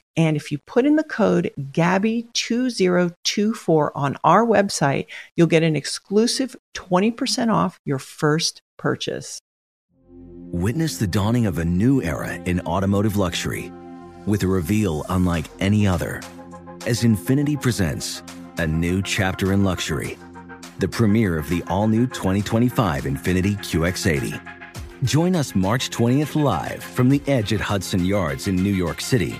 And if you put in the code GABBY2024 on our website, you'll get an exclusive 20% off your first purchase. Witness the dawning of a new era in automotive luxury with a reveal unlike any other as Infiniti presents a new chapter in luxury, the premiere of the all new 2025 Infiniti QX80. Join us March 20th live from the edge at Hudson Yards in New York City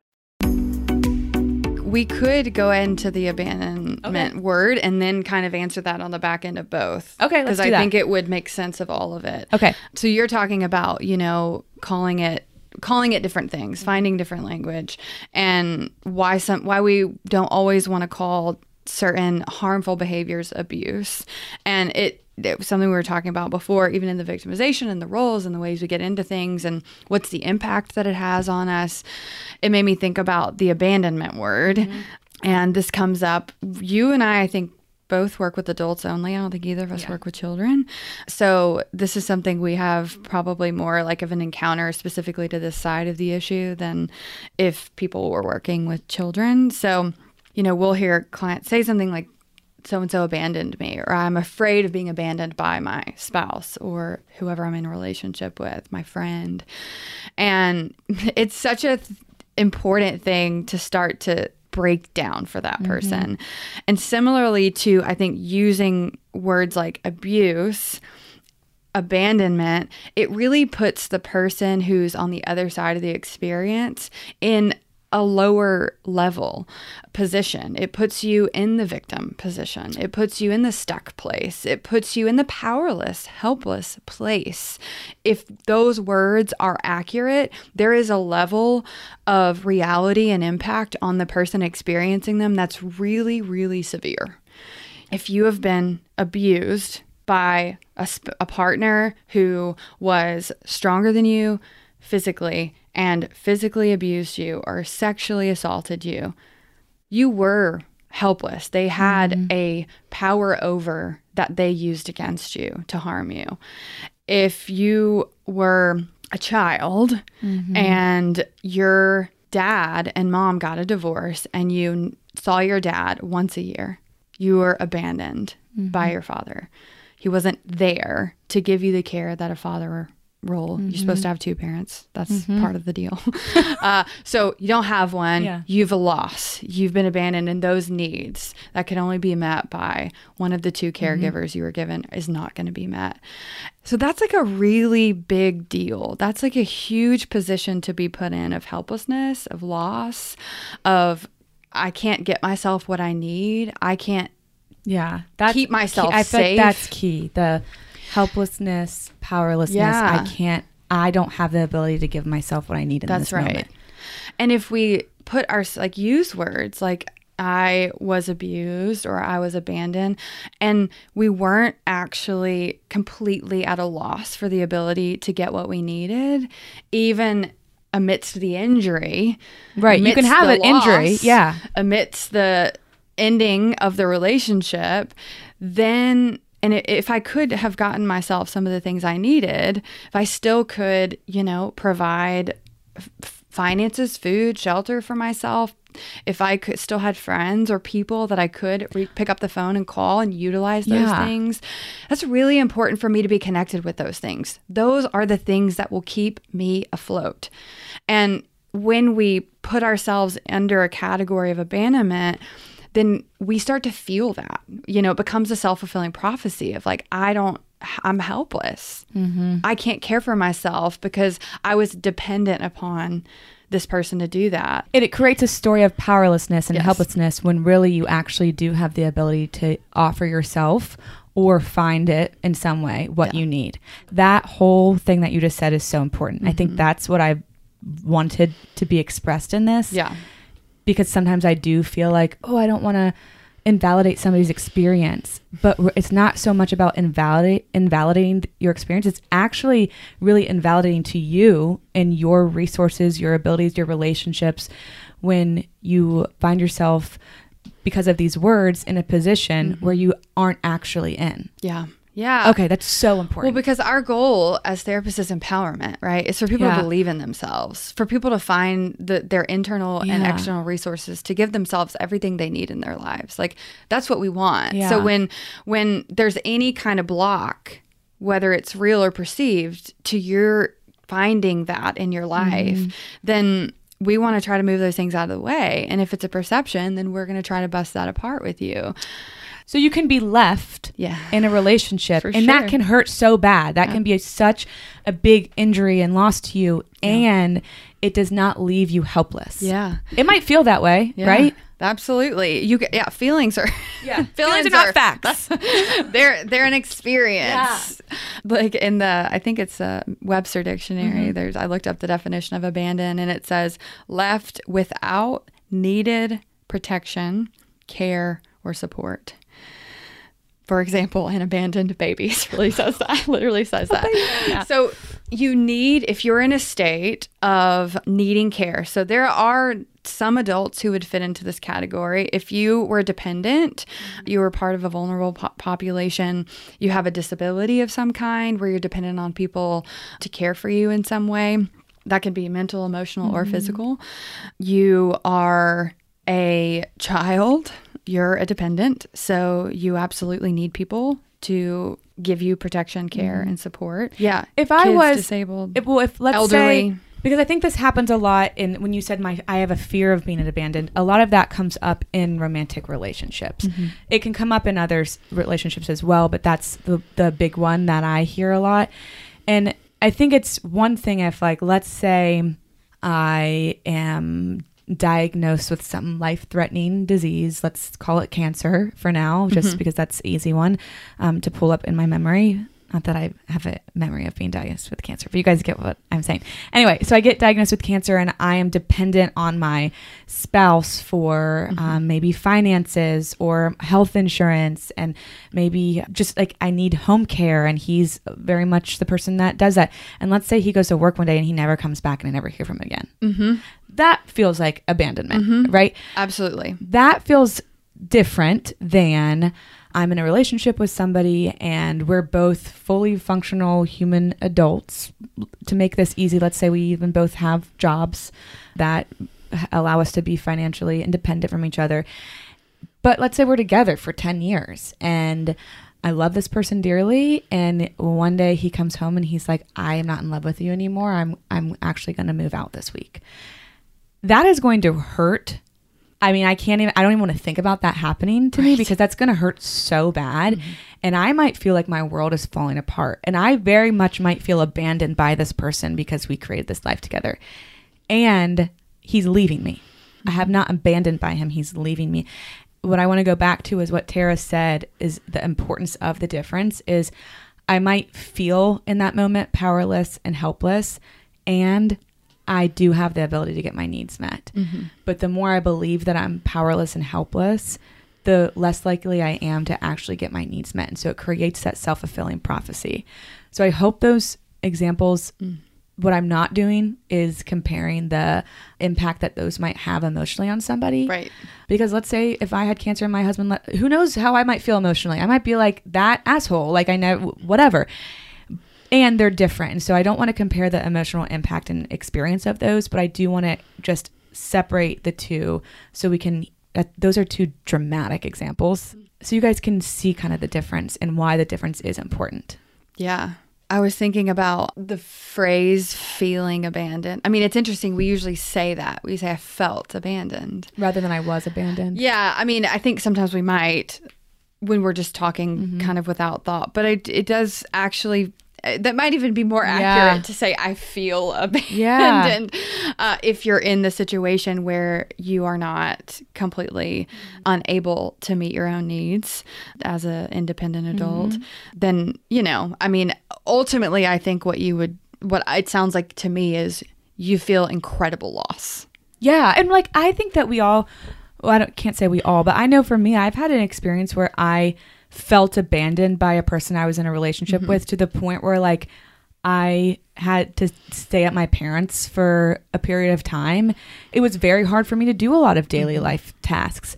We could go into the abandonment Okay. word and then kind of answer that on the back end of both. Okay, let's Because I that. think it would make sense of all of it. Okay. So you're talking about, you know, calling it calling it different things, finding different language and why some why we don't always want to call certain harmful behaviors abuse. And it something we were talking about before, even in the victimization and the roles and the ways we get into things and what's the impact that it has on us. It made me think about the abandonment word. Mm-hmm. And this comes up. You and I, I think, both work with adults only. I don't think either of us work with children. So this is something we have probably more like of an encounter specifically to this side of the issue than if people were working with children. So, you know, we'll hear clients say something like, so and so abandoned me, or I'm afraid of being abandoned by my spouse or whoever I'm in a relationship with, my friend. And it's such a th- important thing to start to break down for that mm-hmm. person. And similarly to, I think, using words like abuse abandonment, it really puts the person who's on the other side of the experience in a lower level position. It puts you in the victim position. It puts you in the stuck place. It puts you in the powerless, helpless place. If those words are accurate, there is a level of reality and impact on the person experiencing them that's really, really severe if you have been abused by a, sp- a partner who was stronger than you physically and physically abused you or sexually assaulted you, you were helpless. They had mm-hmm. a power over that they used against you to harm you. If you were a child mm-hmm. and your dad and mom got a divorce and you saw your dad once a year, you were abandoned by mm-hmm. your father. He wasn't there to give you the care that a father role. You're supposed to mm-hmm. have two parents. That's mm-hmm. part of the deal. uh, so you don't have one. Yeah. You've a loss. You've been abandoned, and those needs that can only be met by one of the two mm-hmm. caregivers you were given is not going to be met. So that's like a really big deal. That's like a huge position to be put in of helplessness, of loss, of I can't get myself what I need. I can't Yeah, that's Keep myself key. I safe. that's key. The helplessness, powerlessness. Yeah. I can't. I don't have the ability to give myself what I need in That's this right. moment. And if we put our like use words like I was abused or I was abandoned and we weren't actually completely at a loss for the ability to get what we needed even amidst the injury. Right, you can have an injury, yeah. Amidst the ending of the relationship, then and if I could have gotten myself some of the things I needed, if I still could, you know, provide f- finances, food, shelter for myself, if I could still had friends or people that I could re- pick up the phone and call and utilize those Yeah. things, that's really important for me to be connected with those things. Those are the things that will keep me afloat. And when we put ourselves under a category of abandonment, then we start to feel that. You know, it becomes a self fulfilling prophecy of like, I don't, I'm helpless. I can't care for myself because I was dependent upon this person to do that. It, it creates a story of powerlessness and Yes. helplessness when really you actually do have the ability to offer yourself or find it in some way what you need. That whole thing that you just said is so important. I Mm-hmm. think that's what I wanted to be expressed in this. Yeah. Because sometimes I do feel like, oh, I don't want to invalidate somebody's experience, but it's not so much about invalidate invalidating your experience. It's actually really invalidating to you and your resources, your abilities, your relationships when you find yourself because of these words in a position mm-hmm. where you aren't actually in. Yeah. Yeah. Okay, that's so important. Well, because our goal as therapists is empowerment, right? It's for people Yeah. to believe in themselves, for people to find the, their internal and external resources to give themselves everything they need in their lives. Like that's what we want. Yeah. So when when there's any kind of block, whether it's real or perceived, to your finding that in your life, Mm-hmm. then we want to try to move those things out of the way. And if it's a perception, then we're going to try to bust that apart with you. So you can be left Yeah. in a relationship, For and that can hurt so bad. That can be a, such a big injury and loss to you, and it does not leave you helpless. Yeah. it might feel that way, Yeah, right? Absolutely. You get yeah, feelings are Yeah. feelings, Feelings are not facts. they're they're an experience. Like in the I think it's a Webster dictionary. Mm-hmm. There's I looked up the definition of abandon and it says left without needed protection, care, or support. For example, an abandoned baby really says that. Literally says that. So you need, if you're in a state of needing care, so there are some adults who would fit into this category. If you were dependent, you were part of a vulnerable po- population, you have a disability of some kind where you're dependent on people to care for you in some way. That can be mental, emotional, or mm-hmm. physical. You are a child, you're a dependent, so you absolutely need people to give you protection, care, and support. Yeah. If I kids, was disabled, if, well, if let's elderly. say because I think this happens a lot in when you said my I have a fear of being abandoned. A lot of that comes up in romantic relationships. Mm-hmm. It can come up in other relationships as well, but that's the the big one that I hear a lot. And I think it's one thing if like let's say I am diagnosed with some life-threatening disease let's call it cancer for now just Mm-hmm. because that's easy one um, to pull up in my memory not that I have a memory of being diagnosed with cancer, but you guys get what I'm saying. Anyway, so I get diagnosed with cancer and I am dependent on my spouse for um, maybe finances or health insurance and maybe just like I need home care and he's very much the person that does that. And let's say he goes to work one day and he never comes back and I never hear from him again. Mm-hmm. That feels like abandonment, mm-hmm. right? absolutely. that feels different than I'm in a relationship with somebody and we're both fully functional human adults. To make this easy, let's say we even both have jobs that allow us to be financially independent from each other. But let's say we're together for 10 years and I love this person dearly and one day he comes home and he's like I am not in love with you anymore. I'm I'm actually going to move out this week. That is going to hurt. I mean, I can't even I don't even want to think about that happening to me because that's going to hurt so bad mm-hmm. and I might feel like my world is falling apart and I very much might feel abandoned by this person because we created this life together. And he's leaving me. I have mm-hmm. not abandoned by him. He's leaving me what I want to go back to is what Tara said is the importance of the difference is I might feel in that moment powerless and helpless and I do have the ability to get my needs met. Mm-hmm. But the more I believe that I'm powerless and helpless, the less likely I am to actually get my needs met. And so it creates that self fulfilling prophecy. So I hope those examples, mm. what I'm not doing is comparing the impact that those might have emotionally on somebody. Right. Because let's say if I had cancer and my husband, let, who knows how I might feel emotionally? I might be like that asshole, like I know, whatever. And they're different. And so I don't want to compare the emotional impact and experience of those, but I do want to just separate the two so we can, uh, those are two dramatic examples. So you guys can see kind of the difference and why the difference is important. Yeah. I was thinking about the phrase feeling abandoned. I mean, it's interesting. We usually say that. We say, I felt abandoned. Rather than I was abandoned. Yeah. I mean, I think sometimes we might when we're just talking Mm-hmm. kind of without thought, but it, it does actually. Uh, That might even be more Yeah. accurate to say I feel abandoned uh, if you're in the situation where you are not completely unable to meet your own needs as an independent adult. Then you know, I mean, ultimately, I think what you would, what it sounds like to me is you feel incredible loss. Yeah, and like I think that we all well, I don't, can't say we all, but I know for me, I've had an experience where I felt abandoned by a person I was in a relationship mm-hmm. with to the point where like I had to stay at my parents for a period of time. It was very hard for me to do a lot of daily mm-hmm. life tasks.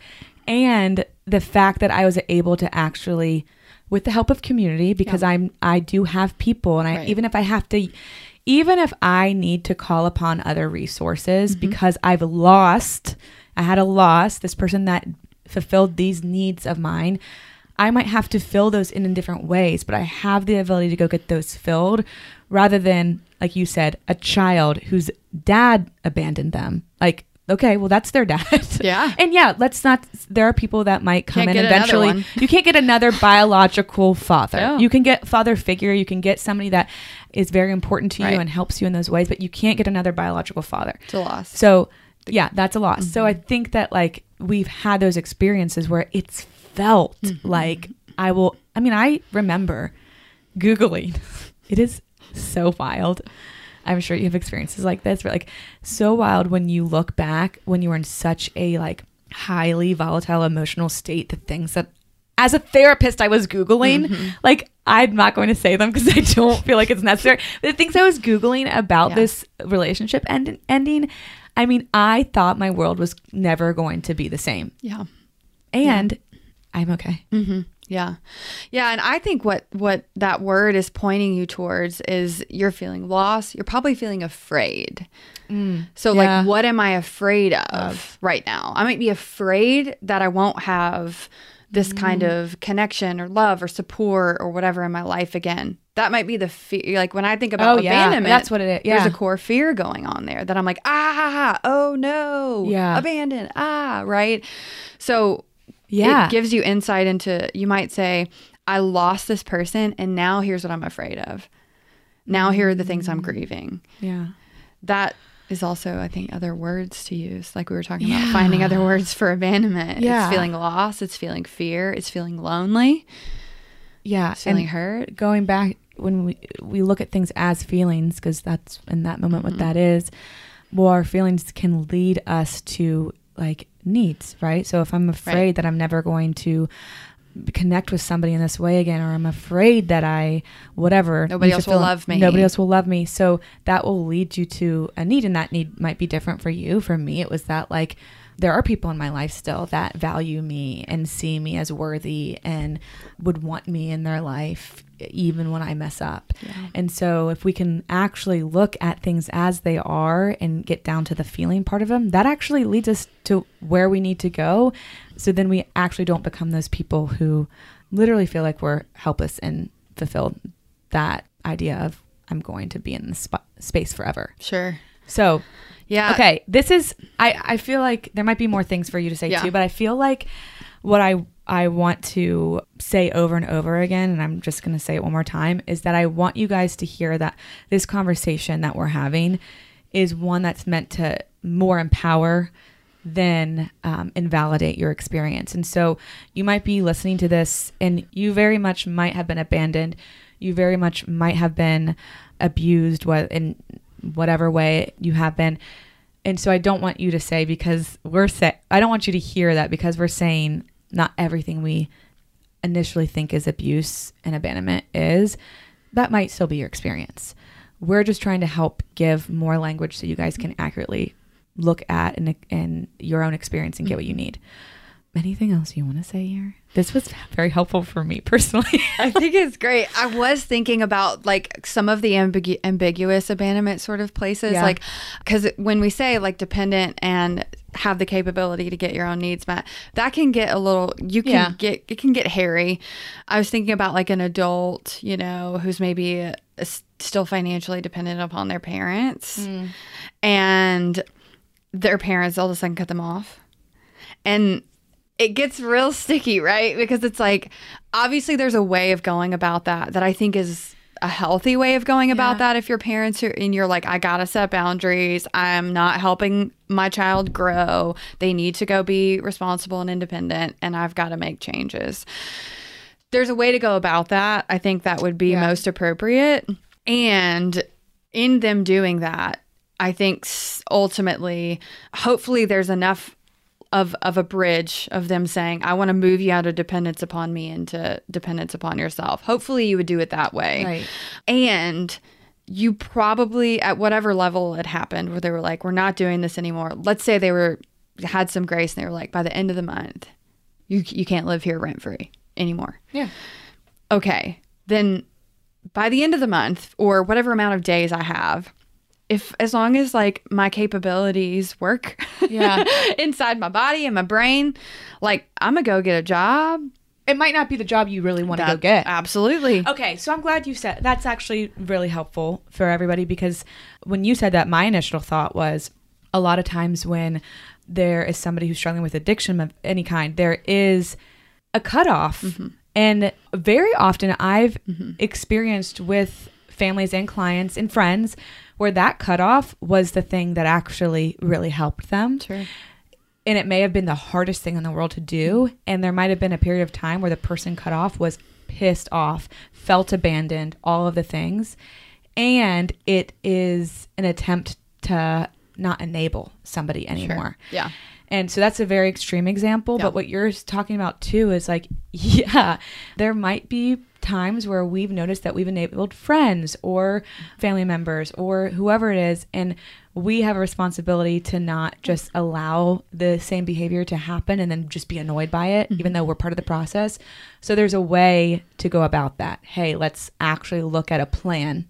And the fact that I was able to actually with the help of community because I'm I do have people and I Right. even if I have to even if I need to call upon other resources mm-hmm. because I've lost, I had a loss, this person that fulfilled these needs of mine, I might have to fill those in in different ways, but I have the ability to go get those filled rather than, like you said, a child whose dad abandoned them. Like, okay, well, that's their dad. Yeah. and yeah, let's not, there are people that might come Can't in eventually. You can't get another biological father. No. You can get father figure, you can get somebody that is very important to you and helps you in those ways, but you can't get another biological father. It's a loss. So, yeah, that's a loss. So Mm-hmm. I think that like we've had those experiences where it's felt Mm-hmm. like I will I mean, I remember googling. It is so wild. I'm sure you have experiences like this, where like so wild when you look back when you were in such a like highly volatile emotional state, the things that as a therapist I was googling, Mm-hmm. like I'm not going to say them because I don't feel like it's necessary. But the things I was googling about Yeah. this relationship end- ending, I mean, I thought my world was never going to be the same, yeah. and I'm okay. Yeah. Yeah, and I think what what that word is pointing you towards is you're feeling lost, you're probably feeling afraid. so yeah. like what am I afraid of, right now? I might be afraid that I won't have this kind of connection or love or support or whatever in my life again. That might be the fear. Like when I think about Oh, yeah. abandonment, That's what it is. Yeah. There's a core fear going on there that I'm like, ah, oh no, Yeah. abandoned, ah, right. So Yeah. it gives you insight into you might say i lost this person and now here's what i'm afraid of now here are the things Mm. i'm grieving Yeah. that is also i think other words to use like we were talking about finding other words for abandonment Yeah. it's feeling lost it's feeling fear it's feeling lonely Yeah. it's feeling and hurt going back when we we look at things as feelings because that's in that moment Mm-hmm. what that is well our feelings can lead us to like needs right? So if i'm afraid that i'm never going to connect with somebody in this way again or i'm afraid that i whatever Nobody else will love me. nobody else will love me. So that will lead you to a need and that need might be different for you. For me it was that like there are people in my life still that value me and see me as worthy and would want me in their life even when I mess up. And so if we can actually look at things as they are and get down to the feeling part of them, that actually leads us to where we need to go. So then we actually don't become those people who literally feel like we're helpless and fulfilled that idea of I'm going to be in this sp- space forever. Sure. So Yeah. okay this is i i feel like there might be more things for you to say Yeah. too but i feel like what i i want to say over and over again and i'm just going to say it one more time is that i want you guys to hear that this conversation that we're having is one that's meant to more empower than um, invalidate your experience. And so you might be listening to this and you very much might have been abandoned. You very much might have been abused in whatever way you have been. And so I don't want you to say because we're say I don't want you to hear that because we're saying not everything we initially think is abuse and abandonment is that might still be your experience. We're just trying to help give more language so you guys can accurately look at and, and your own experience and get what you mm-hmm. need. Anything else you want to say here? This was very helpful for me personally. I think it's great. I was thinking about like some of the ambigu- ambiguous abandonment sort of places, Yeah. like because when we say like dependent and have the capability to get your own needs met, that can get a little. You can Yeah. get it can get hairy. I was thinking about like an adult, you know, who's maybe uh, s- still financially dependent upon their parents, and their parents all of a sudden cut them off, and it gets real sticky, right? Because it's like obviously there's a way of going about that that I think is a healthy way of going about that if your parents are and you're like I got to set boundaries. I'm not helping my child grow. They need to go be responsible and independent and I've got to make changes. There's a way to go about that. I think that would be Yeah. most appropriate. And in them doing that, I think ultimately, hopefully, there's enough of of a bridge of them saying, "I want to move you out of dependence upon me into dependence upon yourself." Hopefully, you would do it that way, Right. and you probably at whatever level it happened, where they were like, "We're not doing this anymore." Let's say they were had some grace and they were like, "By the end of the month, you you can't live here rent free anymore." Yeah. okay, then by the end of the month or whatever amount of days I have, if as long as like my capabilities work Yeah. inside my body and my brain, like I'm gonna go get a job. It might not be the job you really want to go get. Absolutely. Okay, so I'm glad you said that's actually really helpful for everybody because when you said that, my initial thought was a lot of times when there is somebody who's struggling with addiction of any kind, there is a cutoff. Mm-hmm. And very often I've mm-hmm. experienced with families and clients and friends where that cutoff was the thing that actually really helped them Sure. and it may have been the hardest thing in the world to do and there might have been a period of time where the person cut off was pissed off felt abandoned all of the things and it is an attempt to not enable somebody anymore Yeah. and so that's a very extreme example Yeah. but what you're talking about too is like yeah there might be times where we've noticed that we've enabled friends or family members or whoever it is and we have a responsibility to not just allow the same behavior to happen and then just be annoyed by it mm-hmm. even though we're part of the process. So there's a way to go about that. Hey let's actually look at a plan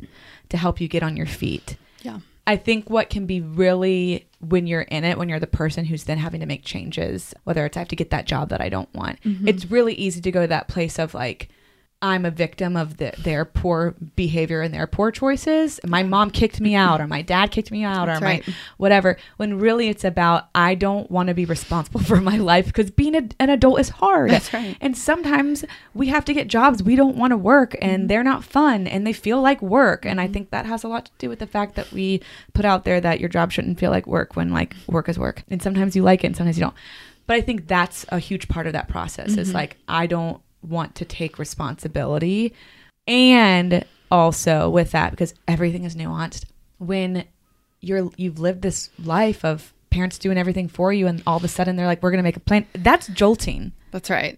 to help you get on your feet. Yeah. I think what can be really when you're in it, when you're the person who's then having to make changes, whether it's I have to get that job that I don't want, mm-hmm. it's really easy to go to that place of like, I'm a victim of the, their poor behavior and their poor choices. My mom kicked me out, or my dad kicked me out, That's or right. my whatever. When really it's about I don't want to be responsible for my life because being a, an adult is hard. That's right. And sometimes we have to get jobs we don't want to work Mm-hmm. and they're not fun and they feel like work. And I think that has a lot to do with the fact that we put out there that your job shouldn't feel like work when like work is work. And sometimes you like it and sometimes you don't. But I think that's a huge part of that process Mm-hmm. is like, I don't want to take responsibility. And also with that, because everything is nuanced, when you're you've lived this life of parents doing everything for you and all of a sudden they're like, We're gonna make a plan, that's jolting That's right.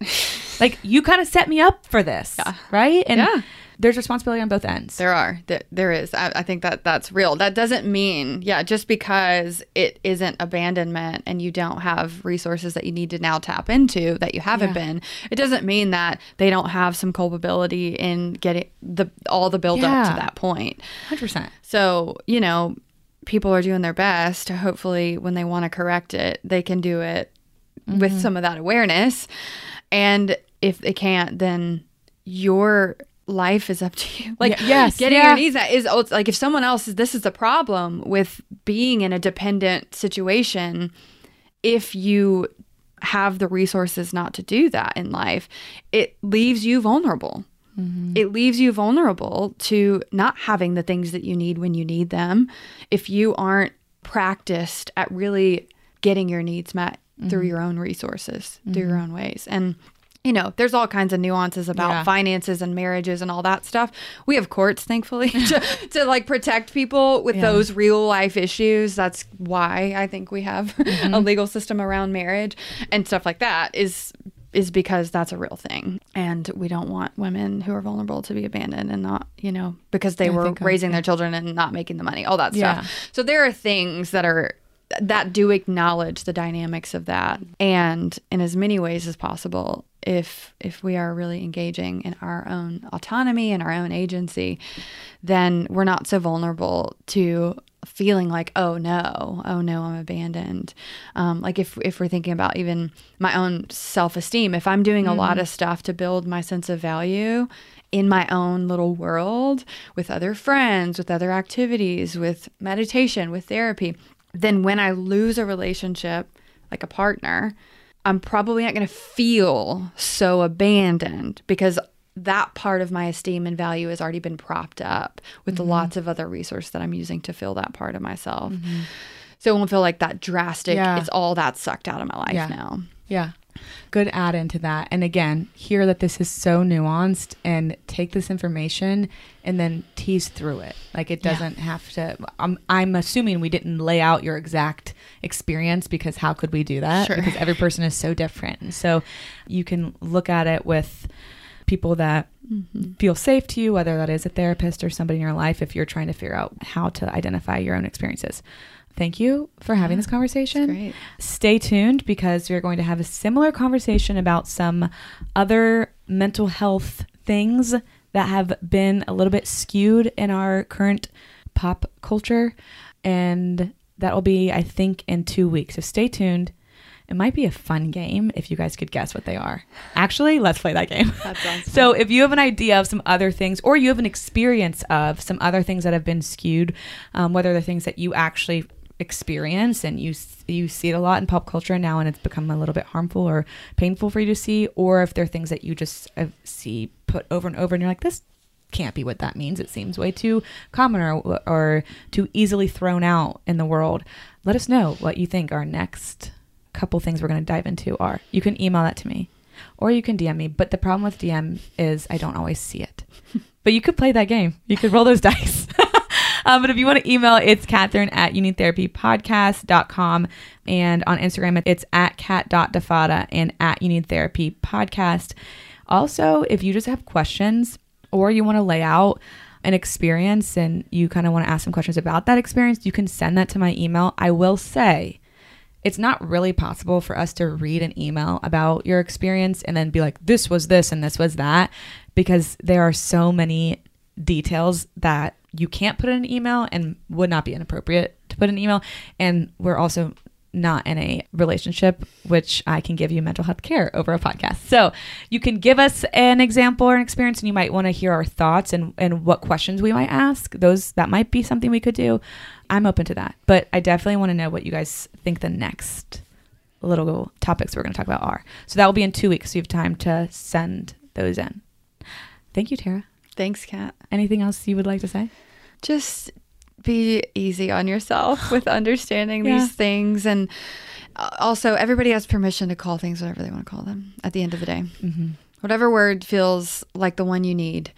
like you kind of set me up for this Yeah. right and Yeah. There's responsibility on both ends. There are. There, there is. I, I think that that's real. That doesn't mean, yeah, just because it isn't abandonment and you don't have resources that you need to now tap into that you haven't Yeah. been, it doesn't mean that they don't have some culpability in getting the all the build up to that point. 100%. So, you know, people are doing their best hopefully when they want to correct it, they can do it Mm-hmm. with some of that awareness. And if they can't, then your life is up to you. Like Yeah, yes, getting yeah. your needs met is like if someone else is this is the problem with being in a dependent situation, if you have the resources not to do that in life, it leaves you vulnerable. Mm-hmm. It leaves you vulnerable to not having the things that you need when you need them if you aren't practiced at really getting your needs met through mm-hmm. your own resources, through your mm-hmm. own ways. And you know, there's all kinds of nuances about Yeah. finances and marriages and all that stuff. We have courts, thankfully, to, to like protect people with those real life issues. That's why I think we have mm-hmm. a legal system around marriage and stuff like that is is because that's a real thing. And we don't want women who are vulnerable to be abandoned and not, you know, because they I were I- um, raising their children and not making the money, all that Yeah. stuff. So there are things that are that do acknowledge the dynamics of that and in as many ways as possible if if we are really engaging in our own autonomy and our own agency then we're not so vulnerable to feeling like oh no oh no i'm abandoned. Um, like if if we're thinking about even my own self-esteem if i'm doing a lot of stuff to build my sense of value in my own little world with other friends with other activities with meditation with therapy then when i lose a relationship like a partner i'm probably not going to feel so abandoned because that part of my esteem and value has already been propped up with mm-hmm. lots of other resources that I'm using to fill that part of myself. Mm-hmm. So it won't feel like that drastic. Yeah. It's all that sucked out of my life Yeah. now. Yeah. Good add into that. And again, hear that this is so nuanced and take this information and then tease through it. Like it doesn't have to I'm I'm assuming we didn't lay out your exact experience because how could we do that? Sure. Because every person is so different. And so you can look at it with people that mm-hmm. feel safe to you, whether that is a therapist or somebody in your life, if you're trying to figure out how to identify your own experiences. Thank you for having this conversation. great. Stay tuned because we're going to have a similar conversation about some other mental health things that have been a little bit skewed in our current pop culture. And that will be, I think, in two weeks. So stay tuned. It might be a fun game if you guys could guess what they are. Actually, let's play that game. That so, if you have an idea of some other things, or you have an experience of some other things that have been skewed, um, whether they're things that you actually experience and you you see it a lot in pop culture now, and it's become a little bit harmful or painful for you to see, or if there are things that you just uh, see put over and over, and you're like, this can't be what that means. It seems way too common or, or too easily thrown out in the world. Let us know what you think our next couple things we're going to dive into are. You can email that to me or you can DM me. But the problem with DM is I don't always see it. but you could play that game. You could roll those dice. Um, but if you want to email, it's Catherine at youneedtherapypodcast.com. And on Instagram, it's at cat.defada and at You Need Therapy Podcast. Also, if you just have questions or you want to lay out an experience and you kind of want to ask some questions about that experience, you can send that to my email. I will say, it's not really possible for us to read an email about your experience and then be like, this was this and this was that, because there are so many details that you can't put in an email and would not be inappropriate to put in an email. And we're also not in a relationship, which I can give you mental health care over a podcast. So you can give us an example or an experience, and you might want to hear our thoughts and, and what questions we might ask. Those that might be something we could do. I'm open to that, but I definitely want to know what you guys think the next little topics we're going to talk about are. So that will be in two weeks. So you have time to send those in. Thank you, Tara. Thanks, Kat. Anything else you would like to say? Just be easy on yourself with understanding Yeah. these things. And uh, also, everybody has permission to call things whatever they want to call them at the end of the day. Mm-hmm. Whatever word feels like the one you need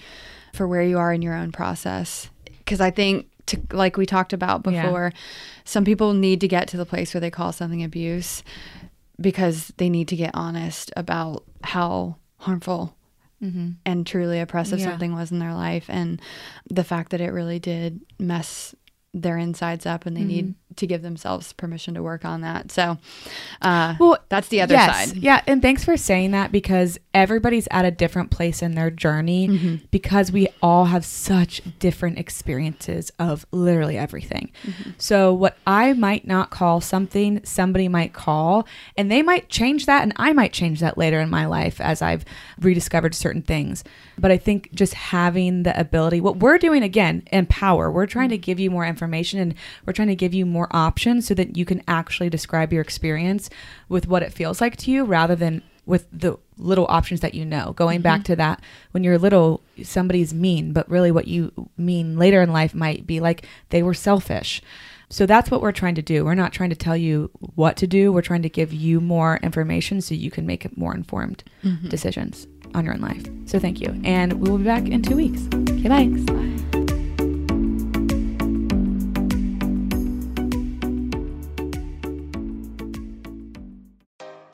for where you are in your own process. Because I think, to, like we talked about Yeah. before, some people need to get to the place where they call something abuse because they need to get honest about how harmful mm-hmm. and truly oppressive yeah. something was in their life. And the fact that it really did mess their insides up and they mm-hmm. need to give themselves permission to work on that. So, uh, well, that's the other yes, side. Yeah. And thanks for saying that because everybody's at a different place in their journey mm-hmm. because we all have such different experiences of literally everything. Mm-hmm. So, what I might not call something, somebody might call, and they might change that, and I might change that later in my life as I've rediscovered certain things. But I think just having the ability, what we're doing again, empower, we're trying to give you more information and we're trying to give you more options so that you can actually describe your experience with what it feels like to you rather than with the little options that you know. Going mm-hmm. back to that, when you're little, somebody's mean, but really what you mean later in life might be like they were selfish. So that's what we're trying to do. We're not trying to tell you what to do. We're trying to give you more information so you can make more informed mm-hmm. decisions on your own life. So thank you. And we will be back in two weeks. Okay, thanks. Bye.